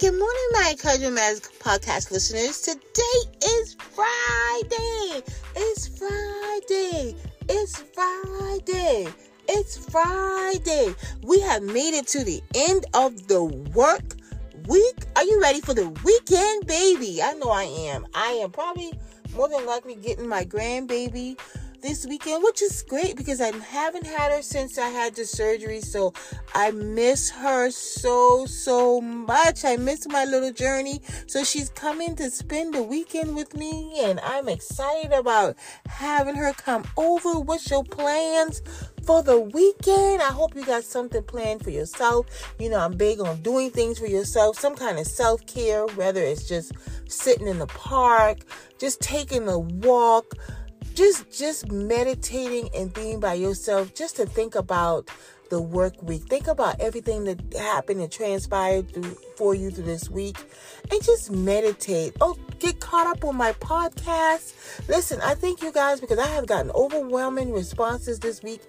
Good morning, my Encouragement Matters podcast listeners. Today is Friday. It's Friday. It's Friday. It's Friday. We have made it to the end of the work week. Are you ready for the weekend, baby? I know I am. I am probably more than likely getting my grandbaby this weekend, which is great because I haven't had her since I had the surgery. So I miss her so, so much. I miss my little journey. So she's coming to spend the weekend with me, and I'm excited about having her come over. What's your plans? For the weekend, I hope you got something planned for yourself. You know, I'm big on doing things for yourself, some kind of self care, whether it's just sitting in the park, just taking a walk, just just meditating and being by yourself just to think about the work week think about everything that happened and transpired through, for you through this week and just meditate oh get caught up on my podcast listen i thank you guys because i have gotten overwhelming responses this week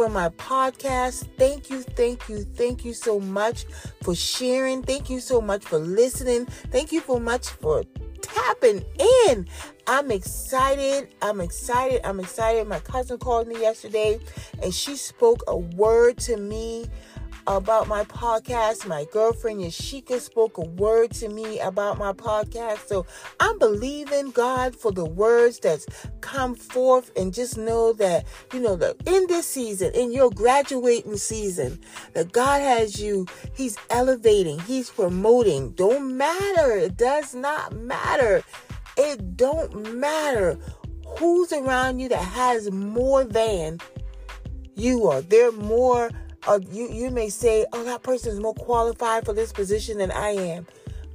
for my podcast. Thank you, thank you, thank you so much for sharing. Thank you so much for listening. Thank you so much for tapping in. I'm excited. I'm excited. I'm excited. My cousin called me yesterday and she spoke a word to me about my podcast. My girlfriend Yashika spoke a word to me about my podcast. So I'm believing God for the words that's come forth and just know that, you know, that in this season, in your graduating season, that God has you, He's elevating, He's promoting. Don't matter. It does not matter. It don't matter who's around you that has more than you are. They're more uh, you you may say, "Oh, that person is more qualified for this position than I am."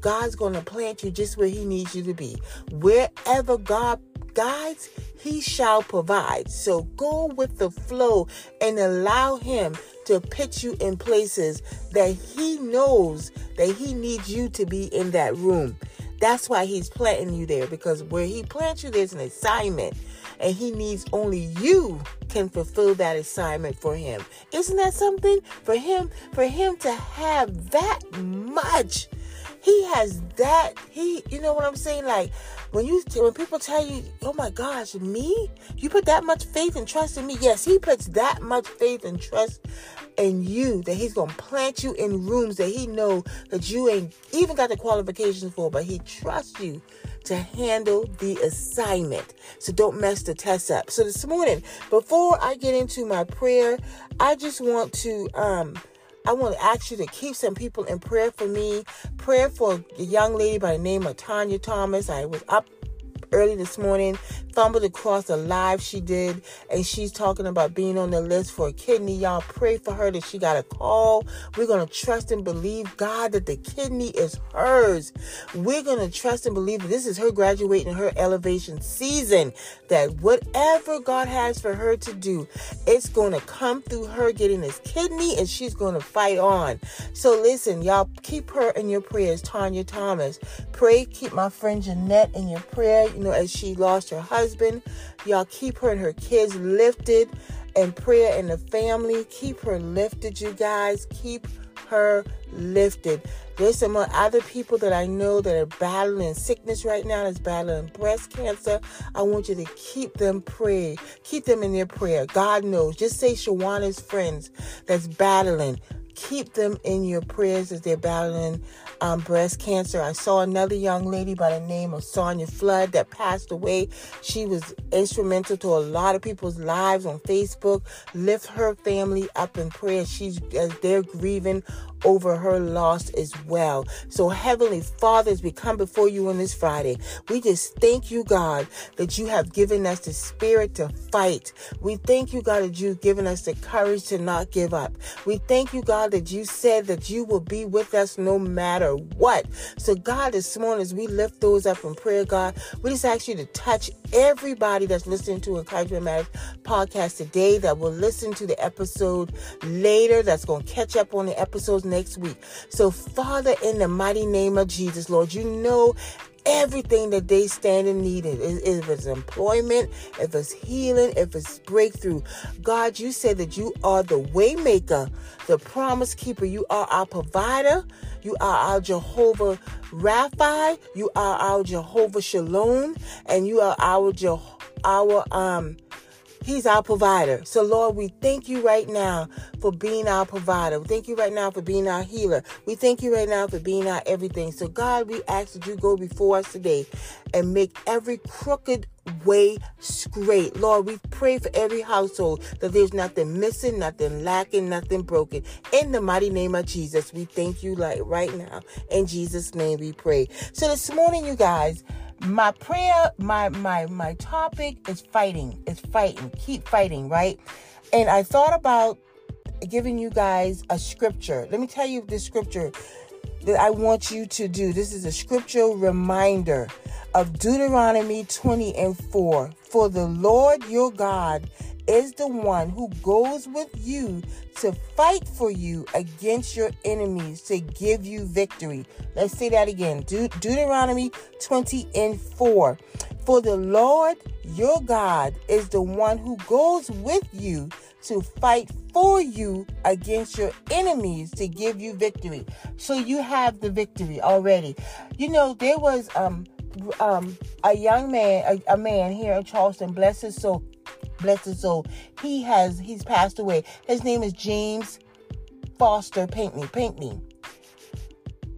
God's going to plant you just where He needs you to be. Wherever God guides, He shall provide. So go with the flow and allow Him to put you in places that He knows that He needs you to be in that room. That's why He's planting you there because where He plants you, there's an assignment and he needs only you can fulfill that assignment for him. Isn't that something for him for him to have that much? He has that he you know what I'm saying like when you when people tell you, "Oh my gosh, me? You put that much faith and trust in me?" Yes, he puts that much faith and trust in you that he's to plant you in rooms that he know that you ain't even got the qualifications for, but he trusts you to handle the assignment. So don't mess the test up. So this morning, before I get into my prayer, I just want to um I want to ask you to keep some people in prayer for me. Prayer for a young lady by the name of Tanya Thomas. I was up early this morning, fumbled across a live she did, and she's talking about being on the list for a kidney. Y'all pray for her that she got a call. We're going to trust and believe, God, that the kidney is hers. We're going to trust and believe that this is her graduating her elevation season, that whatever God has for her to do, it's going to come through her getting this kidney, and she's going to fight on. So listen, y'all, keep her in your prayers, Tanya Thomas. Pray, keep my friend Jeanette in your prayer. You know, as she lost her husband. Y'all keep her and her kids lifted and prayer in the family. Keep her lifted, you guys. Keep her lifted. There's some other people that I know that are battling sickness right now, that's battling breast cancer. I want you to keep them pray. Keep them in their prayer. God knows. Just say Shawana's friends that's battling keep them in your prayers as they're battling um, breast cancer. I saw another young lady by the name of Sonia Flood that passed away. She was instrumental to a lot of people's lives on Facebook. Lift her family up in prayer. She's as they're grieving over her loss as well. So, Heavenly Father, as we come before you on this Friday, we just thank you, God, that you have given us the spirit to fight. We thank you, God, that you've given us the courage to not give up. We thank you, God, that you said that you will be with us no matter what. So, God, this morning, as we lift those up in prayer, God, we just ask you to touch everybody that's listening to Encouragement Matters podcast today that will listen to the episode later, that's going to catch up on the episodes next week. So, Father, in the mighty name of Jesus, Lord, you know everything that they stand in need of. If it's employment, if it's healing, if it's breakthrough. God, you said that you are the waymaker, the promise keeper. You are our provider. You are our Jehovah Rapha. You are our Jehovah Shalom, and you are our Je- our um He's our provider. So, Lord, we thank you right now for being our provider. We thank you right now for being our healer. We thank you right now for being our everything. So, God, we ask that you go before us today and make every crooked way straight. Lord, we pray for every household that there's nothing missing, nothing lacking, nothing broken. In the mighty name of Jesus, we thank you like right now. In Jesus' name we pray. So this morning, you guys, my prayer, my my my topic is fighting. It's fighting. Keep fighting, right? And I thought about giving you guys a scripture. Let me tell you the scripture that I want you to do. This is a scriptural reminder of Deuteronomy 20 and 4. For the Lord your God is the one who goes with you to fight for you against your enemies to give you victory. Let's say that again. De- Deuteronomy 20 and 4. For the Lord your God is the one who goes with you to fight for you against your enemies to give you victory. So you have the victory already. You know, there was um um a young man, a, a man here in Charleston, bless his soul bless his soul. He has he's passed away. His name is James Foster Pinkney. Pinkney.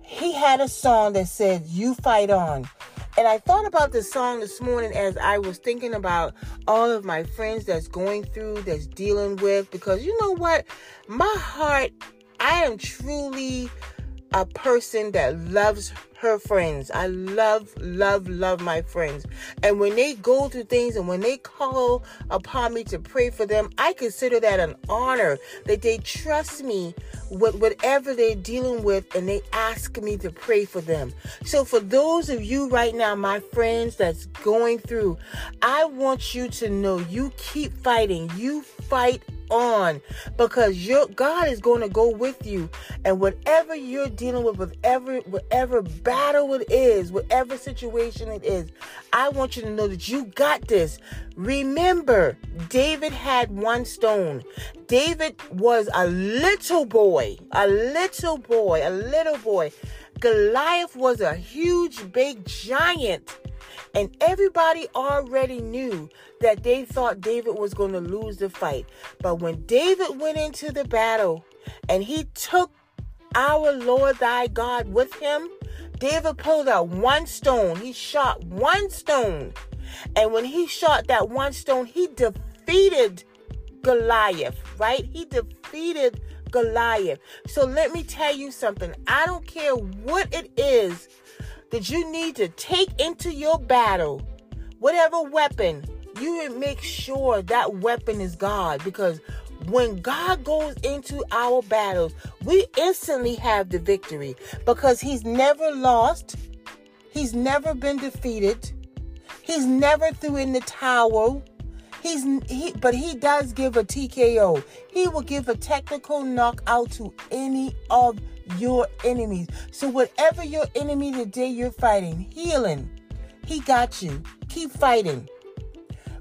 He had a song that said, "You fight on." And I thought about this song this morning as I was thinking about all of my friends that's going through, that's dealing with, because you know what? My heart, I am truly a person that loves her friends. I love, love, love my friends. And when they go through things and when they call upon me to pray for them, I consider that an honor that they trust me with whatever they're dealing with and they ask me to pray for them. So for those of you right now, my friends that's going through, I want you to know you keep fighting. You fight on because your God is going to go with you. And whatever you're dealing with whatever whatever battle it is whatever situation it is I want you to know that you got this. Remember David had one stone. David was a little boy a little boy a little boy. Goliath was a huge big giant and everybody already knew that they thought David was going to lose the fight. But when David went into the battle and he took our Lord thy God with him, David pulled out one stone. He shot one stone. And when he shot that one stone, he defeated Goliath, right? He defeated Goliath. So let me tell you something. I don't care what it is that you need to take into your battle, whatever weapon, you make sure that weapon is God because when God goes into our battles, we instantly have the victory because He's never lost, He's never been defeated, He's never threw in the towel. He's he, but he does give a TKO. He will give a technical knockout to any of your enemies. So, whatever your enemy today you're fighting, healing, he got you. Keep fighting.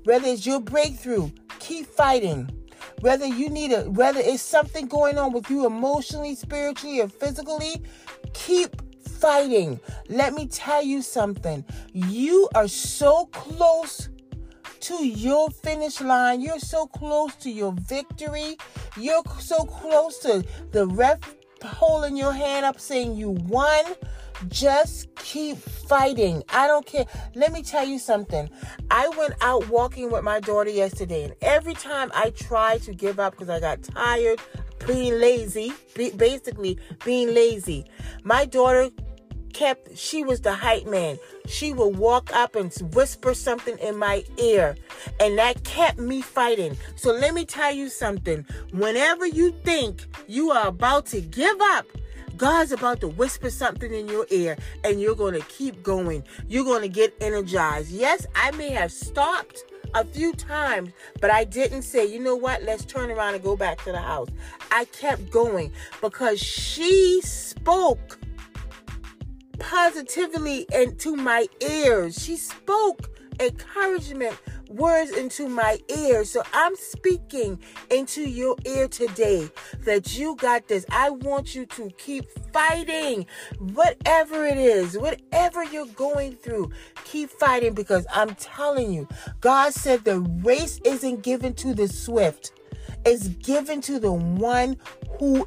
Whether it's your breakthrough, keep fighting. Whether you need a, whether it's something going on with you emotionally, spiritually, or physically, keep fighting. Let me tell you something. You are so close to your finish line. You're so close to your victory. You're so close to the ref holding your hand up saying you won. Just keep fighting. I don't care. Let me tell you something. I went out walking with my daughter yesterday, and every time I tried to give up because I got tired, being lazy, basically being lazy, my daughter kept, she was the hype man. She would walk up and whisper something in my ear, and that kept me fighting. So let me tell you something. Whenever you think you are about to give up, God's about to whisper something in your ear and you're going to keep going. You're going to get energized. Yes, I may have stopped a few times, but I didn't say, you know what, let's turn around and go back to the house. I kept going because she spoke positively into my ears. She spoke encouragement words into my ear. So I'm speaking into your ear today that you got this. I want you to keep fighting, whatever it is, whatever you're going through, keep fighting because I'm telling you, God said the race isn't given to the swift, it's given to the one who,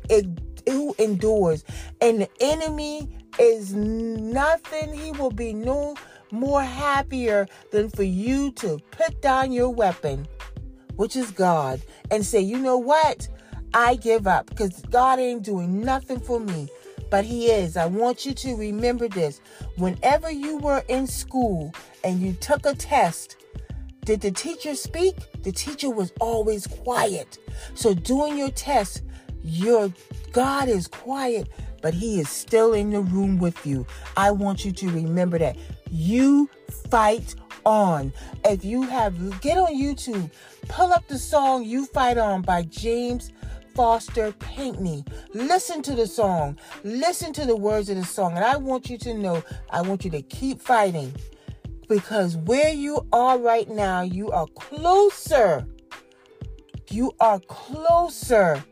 who endures. And the enemy is nothing, he will be no more happier than for you to put down your weapon, which is God, and say, you know what? I give up because God ain't doing nothing for me. But He is. I want you to remember this. Whenever you were in school and you took a test, did the teacher speak? The teacher was always quiet. So doing your test, your God is quiet, but He is still in the room with you. I want you to remember that. You fight on. If you have, get on YouTube, pull up the song You Fight On by James Foster Pinkney. Listen to the song, listen to the words of the song. And I want you to know, I want you to keep fighting because where you are right now, you are closer. You are closer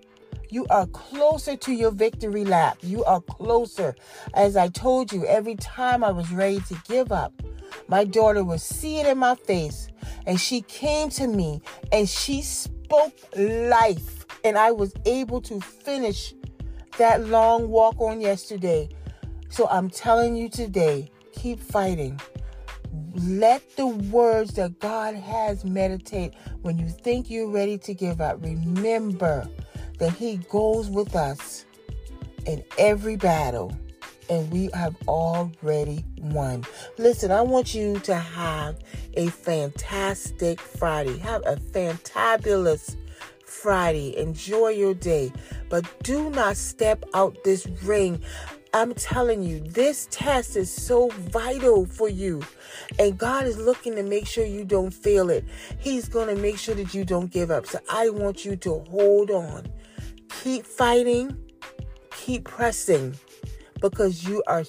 you are closer to your victory lap. You are closer. As I told you, every time I was ready to give up, my daughter would see it in my face and she came to me and she spoke life. And I was able to finish that long walk on yesterday. So I'm telling you today, keep fighting. Let the words that God has meditate when you think you're ready to give up. Remember, that He goes with us in every battle and we have already won. Listen, I want you to have a fantastic Friday. Have a fantabulous Friday. Enjoy your day, but do not step out this ring. I'm telling you, this test is so vital for you. And God is looking to make sure you don't fail it. He's going to make sure that you don't give up. So I want you to hold on keep fighting, keep pressing because you are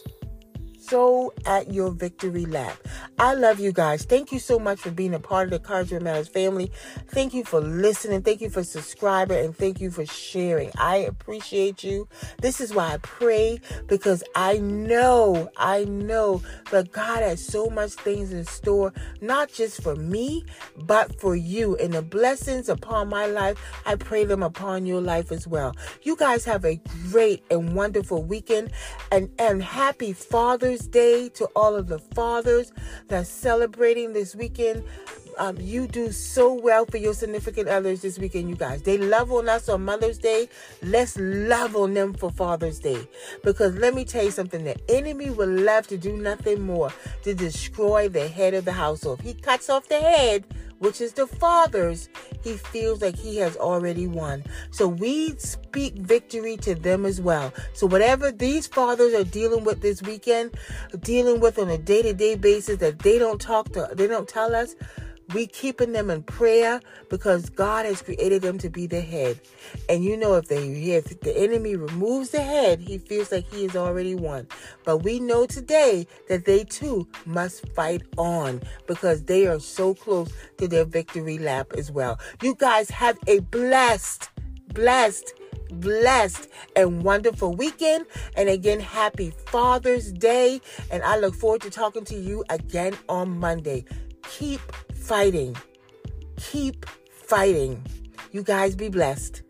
so at your victory lap. I love you guys. Thank you so much for being a part of the Encouragement Matters family. Thank you for listening. Thank you for subscribing and thank you for sharing. I appreciate you. This is why I pray because I know, I know that God has so much things in store, not just for me, but for you. And the blessings upon my life, I pray them upon your life as well. You guys have a great and wonderful weekend and, and happy Father's Day to all of the fathers that's celebrating this weekend. Um, you do so well for your significant others this weekend, you guys. They love on us on Mother's Day. Let's love on them for Father's Day. Because let me tell you something the enemy would love to do nothing more to destroy the head of the household. He cuts off the head which is the Father's, he feels like he has already won. So we speak victory to them as well. So whatever these fathers are dealing with this weekend, dealing with on a day to day basis that they don't talk to, they don't tell us, we keeping them in prayer because God has created them to be the head. And you know, if they if the enemy removes the head, he feels like he has already won. But we know today that they too must fight on because they are so close to their victory lap as well. You guys have a blessed, blessed blessed and wonderful weekend. And again, happy Father's Day. And I look forward to talking to you again on Monday. Keep fighting. Keep fighting. You guys be blessed.